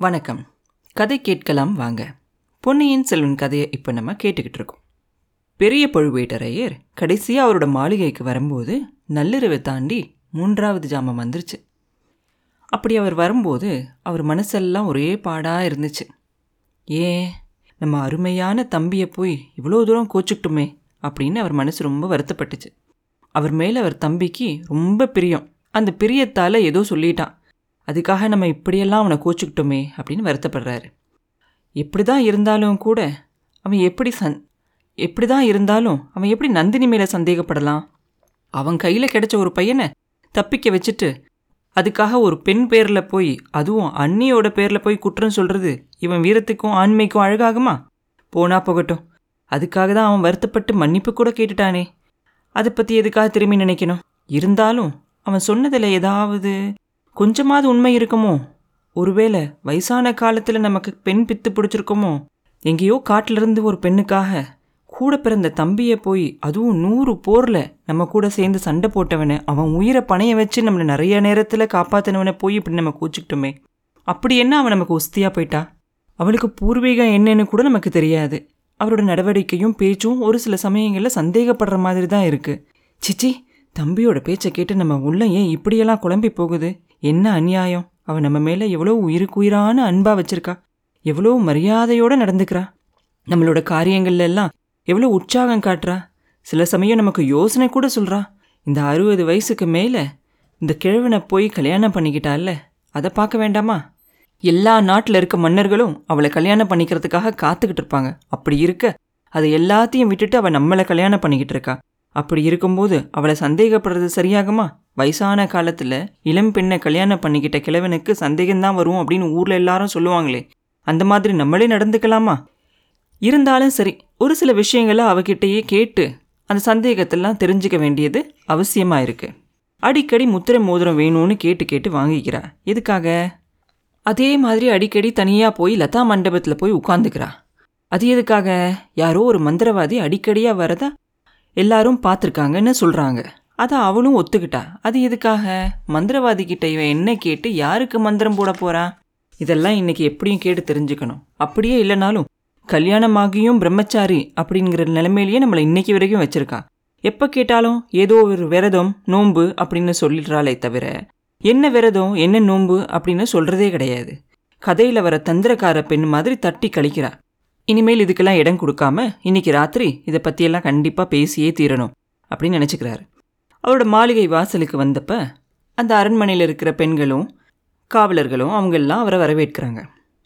வணக்கம். கதை கேட்கலாம் வாங்க. பொன்னியின் செல்வன் கதையை இப்போ நம்ம கேட்டுக்கிட்டு இருக்கோம். பெரிய பழுவேட்டரையர் கடைசியாக அவரோட மாளிகைக்கு வரும்போது நள்ளிரவை தாண்டி மூன்றாவது ஜாமம் வந்துருச்சு. அப்படி அவர் வரும்போது அவர் மனசெல்லாம் ஒரே பாடாக இருந்துச்சு. ஏன்? நம்ம அருமையான தம்பியை போய் இவ்வளோ தூரம் கோச்சுக்கிட்டுமே அப்படின்னு அவர் மனசு ரொம்ப வருத்தப்பட்டுச்சு. அவர் மேலே அவர் தம்பிக்கு ரொம்ப பிரியம். அந்த பிரியத்தால் ஏதோ சொல்லிட்டான். அதுக்காக நம்ம இப்படியெல்லாம் அவனை கோச்சிக்கிட்டோமே அப்படின்னு வருத்தப்படுறாரு. எப்படி தான் இருந்தாலும் கூட அவன் எப்படி சந் எப்படி தான் இருந்தாலும் அவன் எப்படி நந்தினி மேலே சந்தேகப்படலாம்? அவன் கையில் கிடைச்ச ஒரு பையனை தப்பிக்க வச்சுட்டு அதுக்காக ஒரு பெண் பேரில் போய் அதுவும் அண்ணியோட பேரில் போய் குற்றம் சொல்கிறது இவன் வீரத்துக்கும் ஆண்மைக்கும் அழகாகுமா? போனா போகட்டும். அதுக்காக தான் அவன் வருத்தப்பட்டு மன்னிப்பு கூட கேட்டுட்டானே. அதை பற்றி எதுக்காக திரும்பி நினைக்கணும்? இருந்தாலும் அவன் சொன்னதில் ஏதாவது கொஞ்சமாவது உண்மை இருக்குமோ? ஒருவேளை வயசான காலத்தில் நமக்கு பெண் பித்து பிடிச்சிருக்குமோ? எங்கேயோ காட்டிலிருந்து ஒரு பெண்ணுக்காக கூட பிறந்த தம்பியை போய் அதுவும் நூறு போரில் நம்ம கூட சேர்ந்து சண்டை போட்டவனை அவன் உயிரை பணைய வச்சு நம்மளை நிறைய நேரத்தில் காப்பாற்றினவனை போய் இப்படி நம்ம கூச்சிக்கிட்டோமே. அப்படி என்ன அவன் நமக்கு உஸ்தியாக போயிட்டா? அவளுக்கு பூர்வீகம் என்னன்னு கூட நமக்கு தெரியாது. அவரோட நடவடிக்கையும் பேச்சும் ஒரு சில சமயங்களில் சந்தேகப்படுற மாதிரி தான் இருக்குது சிச்சி தம்பியோட பேச்சை கேட்டு நம்ம உள்ள ஏன் இப்படியெல்லாம் குழம்பி போகுது? என்ன அநியாயம்? அவன் நம்ம மேலே எவ்வளோ உயிருக்குயிரான அன்பாக வச்சிருக்கா. எவ்வளோ மரியாதையோடு நடந்துக்கிறா. நம்மளோட காரியங்கள்ல எல்லாம் எவ்வளோ உற்சாகம் காட்டுறா. சில சமயம் நமக்கு யோசனை கூட சொல்கிறா இந்த அறுபது வயசுக்கு மேலே இந்த கிழவனை போய் கல்யாணம் பண்ணிக்கிட்டால அதை பார்க்க வேண்டாமா? எல்லா நாட்டில் இருக்க மன்னர்களும் அவளை கல்யாணம் பண்ணிக்கிறதுக்காக காத்துக்கிட்டு இருப்பாங்க. அப்படி இருக்க அதை எல்லாத்தையும் விட்டுட்டு அவள் நம்மளை கல்யாணம் பண்ணிக்கிட்டு இருக்கா. அப்படி இருக்கும்போது அவளை சந்தேகப்படுறது சரியாகுமா? வயசான காலத்தில் இளம் பெண்ணை கல்யாணம் பண்ணிக்கிட்ட கிழவனுக்கு சந்தேகம்தான் வரும் அப்படின்னு ஊரில் எல்லாரும் சொல்லுவாங்களே. அந்த மாதிரி நம்மளே நடந்துக்கலாமா? இருந்தாலும் சரி ஒரு சில விஷயங்களை அவகிட்டயே கேட்டு அந்த சந்தேகத்தெல்லாம் தெரிஞ்சுக்க வேண்டியது அவசியமாக இருக்குது அடிக்கடி முத்திரை மோதிரம் வேணும்னு கேட்டு கேட்டு வாங்கிக்கிறா. எதுக்காக? அதே மாதிரி அடிக்கடி தனியாக போய் லதா மண்டபத்தில் போய் உட்காந்துக்கிறா. அது எதுக்காக? யாரோ ஒரு மந்திரவாதி அடிக்கடியாக வரதா எல்லாரும் பார்த்துருக்காங்கன்னு சொல்கிறாங்க அதை அவளும் ஒத்துக்கிட்டா. அது எதுக்காக? மந்திரவாதி கிட்ட இவன் என்ன கேட்டு யாருக்கு மந்திரம் போட போறா? இதெல்லாம் இன்னைக்கு எப்படியும் கேட்டு தெரிஞ்சுக்கணும். அப்படியே இல்லைனாலும் கல்யாணமாகியும் பிரம்மச்சாரி அப்படிங்கிற நிலைமையிலேயே நம்மளை இன்னைக்கு வரைக்கும் வச்சிருக்கா. எப்போ கேட்டாலும் ஏதோ ஒரு விரதம் நோன்பு அப்படின்னு சொல்லிடுறாளே தவிர என்ன விரதம் என்ன நோன்பு அப்படின்னு சொல்றதே கிடையாது. கதையில் வர தந்திரக்கார பெண் மாதிரி தட்டி கழிக்கிறா. இனிமேல் இதுக்கெல்லாம் இடம் கொடுக்காம இன்னைக்கு ராத்திரி இதை பற்றியெல்லாம் கண்டிப்பாக பேசியே தீரணும் அப்படின்னு நினச்சிக்கிறாரு. அவரோட மாளிகை வாசலுக்கு வந்தப்ப அந்த அரண்மனையில் இருக்கிற பெண்களும் காவலர்களும் அவங்கெல்லாம் அவரை வரவேற்கிறாங்க.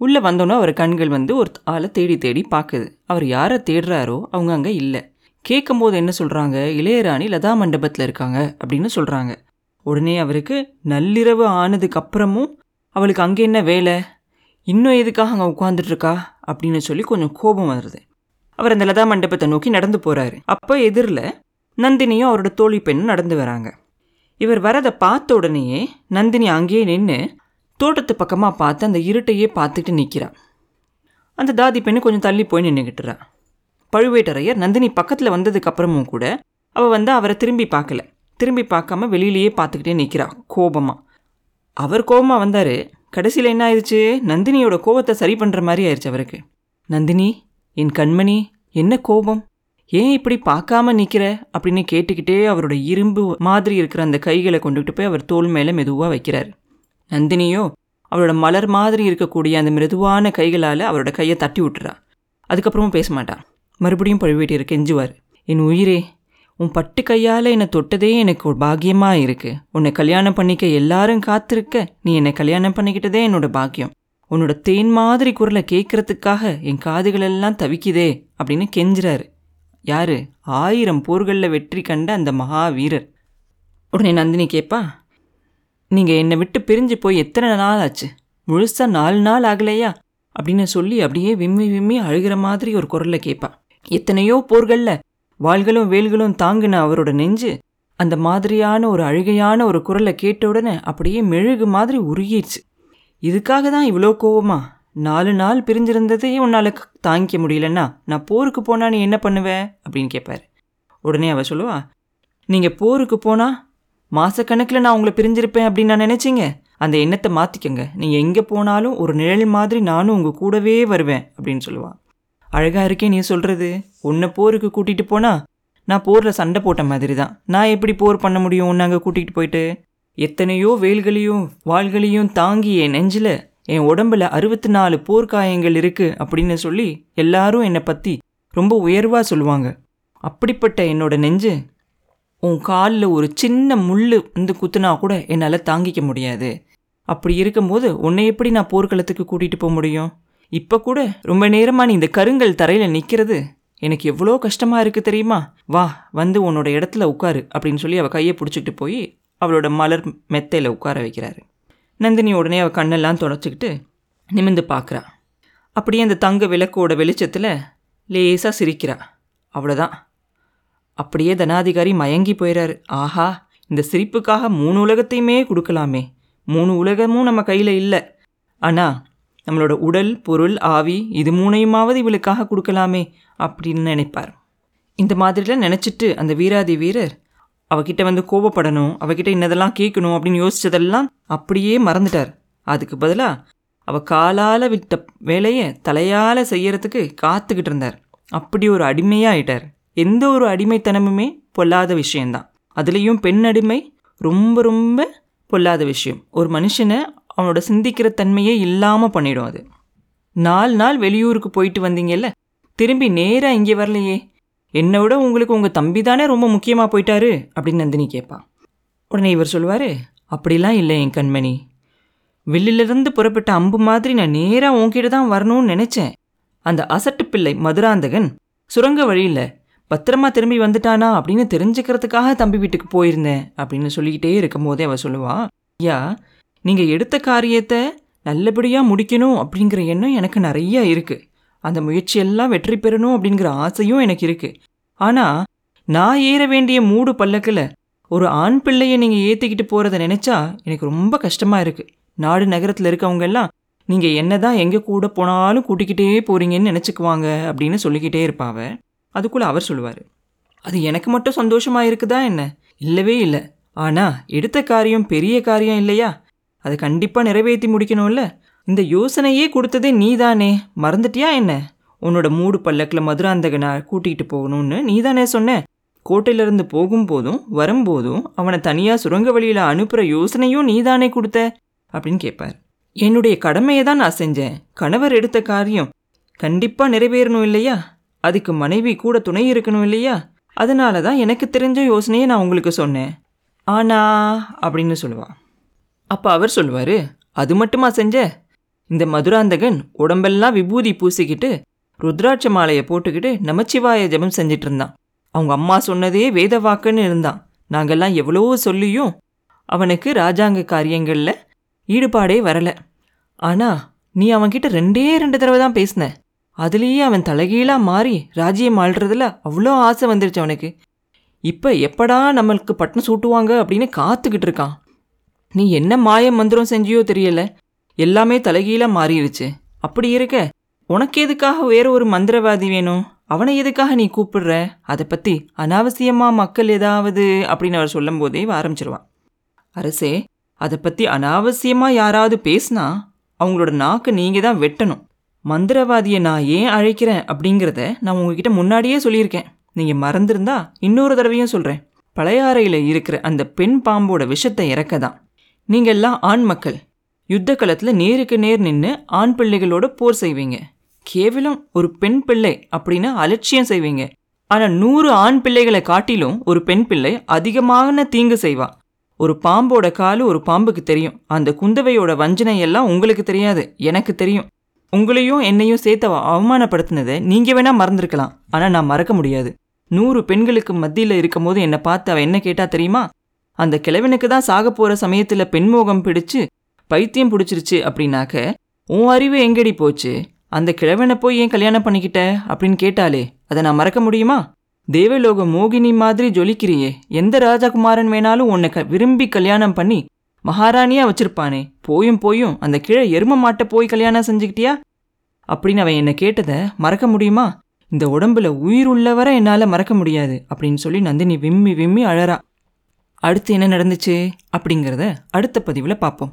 உள்ளே வந்தோன்னே அவர் கண்கள் வந்து ஒரு ஆளை தேடி தேடி பார்க்குது அவர் யாரை தேடுறாரோ அவங்க அங்கே இல்லை. கேட்கும்போது என்ன சொல்கிறாங்க இளையராணி லதா மண்டபத்தில் இருக்காங்க அப்படின்னு சொல்கிறாங்க உடனே அவருக்கு நள்ளிரவு ஆனதுக்கு அப்புறமும் அவளுக்கு அங்கே என்ன வேலை? இன்னும் எதுக்காக அங்கே உட்காந்துட்ருக்கா அப்படின்னு சொல்லி கொஞ்சம் கோபம் வருது. அவர் அந்த லதா மண்டபத்தை நோக்கி நடந்து போகிறாரு அப்போ எதிரில் நந்தினியும் அவரோட தோழி பெண்ணும் நடந்து வராங்க. இவர் வரதை பார்த்த உடனேயே நந்தினி அங்கேயே நின்று தோட்டத்து பக்கமாக பார்த்து அந்த இருட்டையே பார்த்துட்டு நிற்கிறா அந்த தாதி பெண்ணு கொஞ்சம் தள்ளி போய் நின்றுக்கிட்டுறா பழுவேட்டரையர் நந்தினி பக்கத்தில் வந்ததுக்கப்புறமும் கூட அவள் வந்து அவரை திரும்பி பார்க்கல. திரும்பி பார்க்காம வெளியிலேயே பார்த்துக்கிட்டே நிற்கிறா கோபமாக அவர் கோபமாக வந்தார். கடைசியில் என்ன ஆயிடுச்சு? நந்தினியோட கோபத்தை சரி பண்ணுற மாதிரி ஆயிடுச்சு அவருக்கு. நந்தினி என் கண்மணி என்ன கோபம்? ஏன் இப்படி பார்க்காம நிற்கிற அப்படின்னு கேட்டுக்கிட்டே அவரோட இரும்பு மாதிரி இருக்கிற அந்த கைகளை கொண்டுகிட்டு போய் அவர் தோல் மேலே மெதுவாக வைக்கிறார். நந்தினியோ அவரோட மலர் மாதிரி இருக்கக்கூடிய அந்த மிருதுவான கைகளால் அவரோட கையை தட்டி விட்டுறா. அதுக்கப்புறமும் பேச மாட்டான் மறுபடியும் பழுவேட்டியர் கெஞ்சுவார் என் உயிரே உன் பட்டு கையால் என்னை தொட்டதே எனக்கு ஒரு பாக்கியமாக இருக்கு. உன்னை கல்யாணம் பண்ணிக்க எல்லாரும் காத்திருக்க நீ என்னை கல்யாணம் பண்ணிக்கிட்டதே என்னோட பாக்கியம். உன்னோட தேன் மாதிரி குரலை கேட்கறதுக்காக என் காதுகளெல்லாம் தவிக்குதே அப்படின்னு கெஞ்சுறாரு. யாரு? ஆயிரம் போர்களில் வெற்றி கண்ட அந்த மகாவீரர். உடனே நந்தினி கேட்பா நீங்கள் என்னை விட்டு பிரிஞ்சு போய் எத்தனை நாள் ஆச்சு? முழுசாக நாலு நாள் ஆகலையா? அப்படின்னு சொல்லி அப்படியே விம்மி விம்மி அழுகிற மாதிரி ஒரு குரலை கேட்பா எத்தனையோ போர்களில் வாள்களும் வேல்களும் தாங்கின அவரோட நெஞ்சு அந்த மாதிரியான ஒரு அழுகையான ஒரு குரலை கேட்ட உடனே அப்படியே மெழுகு மாதிரி உருகிடுச்சு இதுக்காக தான் இவ்வளோ கோவமா நாலு நாள் பிரிஞ்சிருந்ததே உன்னால் தாங்கிக்க முடியலன்னா நான் போருக்கு போனால் நீ என்ன பண்ணுவ? அப்படின்னு கேட்பாரு உடனே அவ சொல்லுவா நீங்கள் போருக்கு போனால் மாதக்கணக்கில் நான் உங்களை பிரிஞ்சிருப்பேன் அப்படின்னு நான் நினச்சிங்க? அந்த எண்ணத்தை மாற்றிக்கங்க நீங்கள் எங்கே போனாலும் ஒரு நிழல் மாதிரி நானும் உங்கள் கூடவே வருவேன் அப்படின்னு சொல்லுவான் அழகாக இருக்கே நீ சொல்கிறது உன்னை போருக்கு கூட்டிகிட்டு போனால் நான் போரில் சண்டை போட்ட மாதிரி தான் நான் எப்படி போர் பண்ண முடியும் உன்னை அங்கே கூட்டிகிட்டு போயிட்டு? எத்தனையோ வேல்களையும் வாள்களையும் தாங்கி என் நெஞ்சில் என் உடம்புல அறுபத்தி நாலு போர்க்காயங்கள் இருக்குது அப்படின்னு சொல்லி எல்லாரும் என்னை பற்றி ரொம்ப உயர்வாக சொல்லுவாங்க. அப்படிப்பட்ட என்னோட நெஞ்சு உன் காலில் ஒரு சின்ன முள் வந்து குத்துனா கூட என்னால் தாங்கிக்க முடியாது. அப்படி இருக்கும்போது உன்னை எப்படி நான் போர்க்களத்துக்கு கூட்டிகிட்டு போக முடியும்? இப்போ கூட ரொம்ப நேரமாக நீ இந்த கருங்கல் தரையில் நிற்கிறது எனக்கு எவ்வளோ கஷ்டமாக இருக்குது தெரியுமா? வா வந்து உன்னோட இடத்துல உட்காரு அப்படின்னு சொல்லி அவள் கையை பிடிச்சிக்கிட்டு போய் அவளோட மலர் மெத்தையில் உட்கார வைக்கிறாரு. நந்தினி உடனே அவள் கண்ணெல்லாம் தொடச்சிக்கிட்டு நிமிந்து பார்க்குறா. அப்படியே அந்த தங்க விளக்கோட வெளிச்சத்தில் லேசாக சிரிக்கிறா. அவ்வளோதான் அப்படியே தனாதிகாரி மயங்கி போயிறாரு. ஆஹா இந்த சிரிப்புக்காக மூணு உலகத்தையுமே கொடுக்கலாமே. மூணு உலகமும் நம்ம கையில் இல்லை. ஆனால் நம்மளோட உடல் பொருள் ஆவி இது மூணையுமாவது இவளுக்காக கொடுக்கலாமே அப்படின்னு நினைப்பார். இந்த மாதிரிலாம் நினச்சிட்டு அந்த வீராதி வீரர் அவகிட்ட வந்து கோபப்படணும் அவகிட்ட இன்னதெல்லாம் கேட்கணும் அப்படின்னு யோசிச்சதெல்லாம் அப்படியே மறந்துட்டார். அதுக்கு பதிலாக அவ காலால் விட்ட வேலையை தலையால் செய்யறதுக்கு காத்துக்கிட்டு இருந்தார். அப்படி ஒரு அடிமையாயிட்டார். எந்த ஒரு அடிமைத்தனமுமே பொல்லாத விஷயந்தான் அதுலேயும் பெண் அடிமை ரொம்ப ரொம்ப பொல்லாத விஷயம். ஒரு மனுஷனை அவனோட சிந்திக்கிற தன்மையே இல்லாமல் பண்ணிடும் அது. நாலு நாள் வெளியூருக்கு போயிட்டு வந்தீங்கல்ல திரும்பி நேராக இங்கே வரலையே. என்னை விட உங்களுக்கு உங்கள் தம்பி தானே ரொம்ப முக்கியமாக போயிட்டாரு? அப்படின்னு நந்தினி கேட்பா உடனே இவர் சொல்லுவார் அப்படிலாம் இல்லை என் கண்மணி. வில்லிலிருந்து புறப்பட்ட அம்பு மாதிரி நான் நேராக உன்கிட்ட தான் வரணும்னு நினச்சேன். அந்த அசட்டு பிள்ளை மதுராந்தகன் சுரங்க வழியில் பத்திரமா திரும்பி வந்துட்டானா அப்படின்னு தெரிஞ்சுக்கிறதுக்காக தம்பி வீட்டுக்கு போயிருந்தேன் அப்படின்னு சொல்லிக்கிட்டே இருக்கும் போதே சொல்லுவா ஐயா நீங்கள் எடுத்த காரியத்தை நல்லபடியாக முடிக்கணும் அப்படிங்கிற எண்ணம் எனக்கு நிறையா இருக்குது அந்த முயற்சியெல்லாம் வெற்றி பெறணும் அப்படிங்கிற ஆசையும் எனக்கு இருக்குது ஆனால் நான் ஏற வேண்டிய மூடு பல்லக்கில் ஒரு ஆண் பிள்ளையை நீங்கள் ஏற்றிக்கிட்டு போகிறத நினச்சா எனக்கு ரொம்ப கஷ்டமாக இருக்குது நாடு நகரத்தில் இருக்கவங்க எல்லாம் நீங்கள் என்ன தான் எங்கே கூட போனாலும் கூட்டிக்கிட்டே போகிறீங்கன்னு நினச்சிக்குவாங்க அப்படின்னு சொல்லிக்கிட்டே இருப்பாவ. அதுக்குள்ளே அவர் சொல்லுவார் அது எனக்கு மட்டும் சந்தோஷமாக இருக்குதா என்ன? இல்லவே இல்லை. ஆனால் எடுத்த காரியம் பெரிய காரியம் இல்லையா? அதை கண்டிப்பாக நிறைவேற்றி முடிக்கணும்ல. இந்த யோசனையே கொடுத்ததே நீ தானே மறந்துட்டியா என்ன? உன்னோட மூடு பல்லக்கில் மதுராந்தகனை கூட்டிகிட்டு போகணும்னு நீ தானே சொன்ன. கோட்டையிலிருந்து போகும்போதும் வரும்போதும் அவனை தனியாக சுரங்க வழியில் அனுப்புகிற யோசனையும் நீ தானே கொடுத்த? அப்படின்னு கேட்பார் என்னுடைய கடமையை தான் நான் செஞ்சேன். கணவர் எடுத்த காரியம். கண்டிப்பாக நிறைவேறணும் இல்லையா? அதுக்கு மனைவி கூட துணை இருக்கணும் இல்லையா? அதனால தான் எனக்கு தெரிஞ்ச யோசனையை நான் உங்களுக்கு சொன்னேன். ஆனா அப்படின்னு சொல்லுவா. அப்போ அவர் சொல்லுவார் அது மட்டுமா செஞ்ச? இந்த மதுராந்தகன் உடம்பெல்லாம் விபூதி பூசிக்கிட்டு ருத்ராட்ச மாலையை போட்டுக்கிட்டு நமச்சிவாய ஜெபம் செஞ்சிட்டு இருந்தான் அவங்க அம்மா சொன்னதே வேத வாக்குன்னு இருந்தான். நாங்கள்லாம் எவ்வளவோ சொல்லியும் அவனுக்கு ராஜாங்க காரியங்களில் ஈடுபாடே வரலை. ஆனால் நீ அவன்கிட்ட ரெண்டே ரெண்டு தடவை தான் பேசின. அதுலேயே அவன் தலைகீழாக மாறி ராஜ்யம் ஆள்றதுல அவ்வளோ ஆசை வந்துருச்சு அவனுக்கு. இப்போ எப்படா நம்மளுக்கு பட்டம் சூட்டுவாங்க அப்படின்னு காத்துக்கிட்டு இருக்கான். நீ என்ன மாய மந்திரம் செஞ்சியோ தெரியல. எல்லாமே தலைகீழாக மாறிடுச்சு. அப்படி இருக்க உனக்கு எதுக்காக வேற ஒரு மந்திரவாதி வேணும்? அவனை எதுக்காக நீ கூப்பிடுற? அதை பற்றி அனாவசியமாக மக்கள் ஏதாவது அப்படின்னு அவர் சொல்லும்போதே ஆரம்பிச்சிருவான் அரசே அதை பற்றி அனாவசியமாக யாராவது பேசினா அவங்களோட நாக்கு நீங்கள் தான் வெட்டணும். மந்திரவாதியை நான் ஏன் அழைக்கிறேன் அப்படிங்கிறத நான் உங்ககிட்ட முன்னாடியே சொல்லியிருக்கேன். நீங்கள் மறந்துருந்தா இன்னொரு தடவையும் சொல்கிறேன் பழையாறையில் இருக்கிற அந்த பெண் பாம்போட விஷத்தை இறக்க தான் நீங்கள் எல்லாம் ஆண் மக்கள். யுத்த களத்தில் நேருக்கு நேர் நின்று ஆண் பிள்ளைகளோட போர் செய்வீங்க. கேவலம் ஒரு பெண் பிள்ளை அப்படின்னு அலட்சியம் செய்வீங்க. ஆனால் நூறு ஆண் பிள்ளைகளை காட்டிலும் ஒரு பெண் பிள்ளை அதிகமான தீங்கு செய்வா. ஒரு பாம்போட காலு ஒரு பாம்புக்கு தெரியும். அந்த குந்தவையோட வஞ்சனை எல்லாம் உங்களுக்கு தெரியாது எனக்கு தெரியும். உங்களையும் என்னையும் சேர்த்து அவமானப்படுத்தினதை நீங்கள் வேணால் மறந்துருக்கலாம். ஆனால் நான் மறக்க முடியாது. நூறு பெண்களுக்கு மத்தியில் இருக்கும் போது என்னை பார்த்து அவள் என்ன கேட்டால் தெரியுமா? அந்த கிழவனுக்கு தான் சாக போகிற சமயத்தில் பெண்மோகம் பிடிச்சு பைத்தியம் பிடிச்சிருச்சு அப்படின்னாக்க உன் அறிவு எங்கடி போச்சு? அந்த கிழவனை போய் ஏன் கல்யாணம் பண்ணிக்கிட்ட? அப்படின்னு கேட்டாலே அதை நான் மறக்க முடியுமா? தேவலோக மோகினி மாதிரி ஜொலிக்கிறியே. எந்த ராஜகுமாரன் வேணாலும் உன்னை க விரும்பி கல்யாணம் பண்ணி மகாராணியா வச்சிருப்பானே. போயும் போயும் அந்த கிழ எரும மாட்டை போய் கல்யாணம் செஞ்சுக்கிட்டியா? அப்படின்னு அவன் என்னை கேட்டதை மறக்க முடியுமா? இந்த உடம்புல உயிர் உள்ளவரை என்னால் மறக்க முடியாது அப்படின்னு சொல்லி நந்தினி விம்மி விம்மி அழறா. அடுத்து என்ன நடந்துச்சு? அப்படிங்கிறத அடுத்த பதிவில் பார்ப்போம்